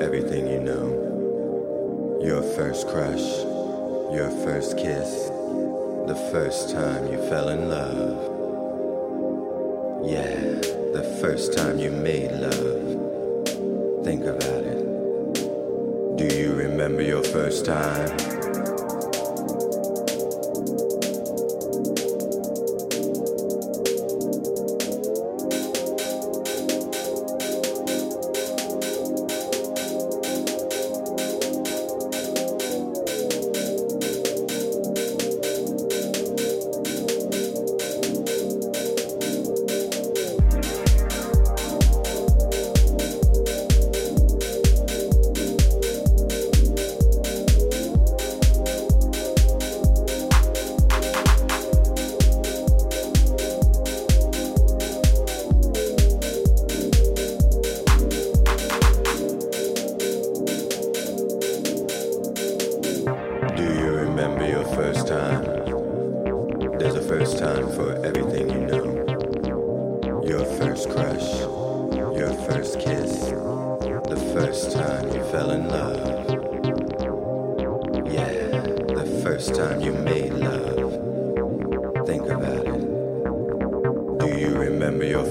everything you know. Your first crush, your first kiss, the first time you fell in love. Yeah, the first time you made love. Think about it. Do you remember your first time?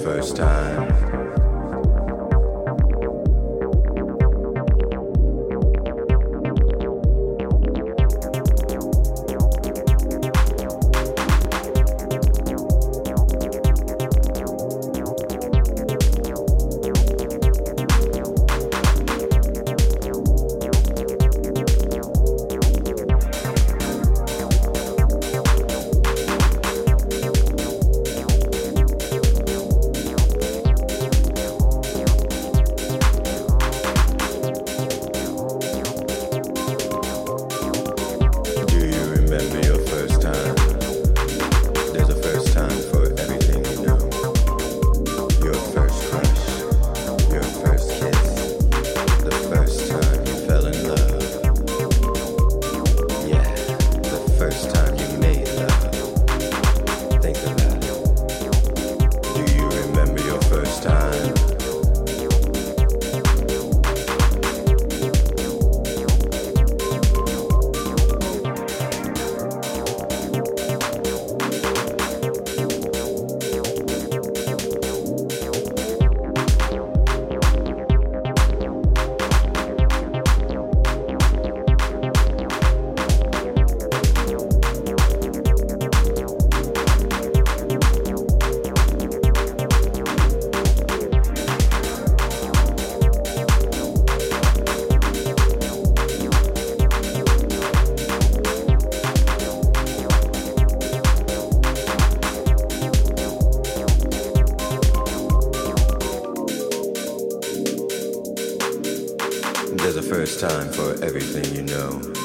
first time. the first time for everything you know.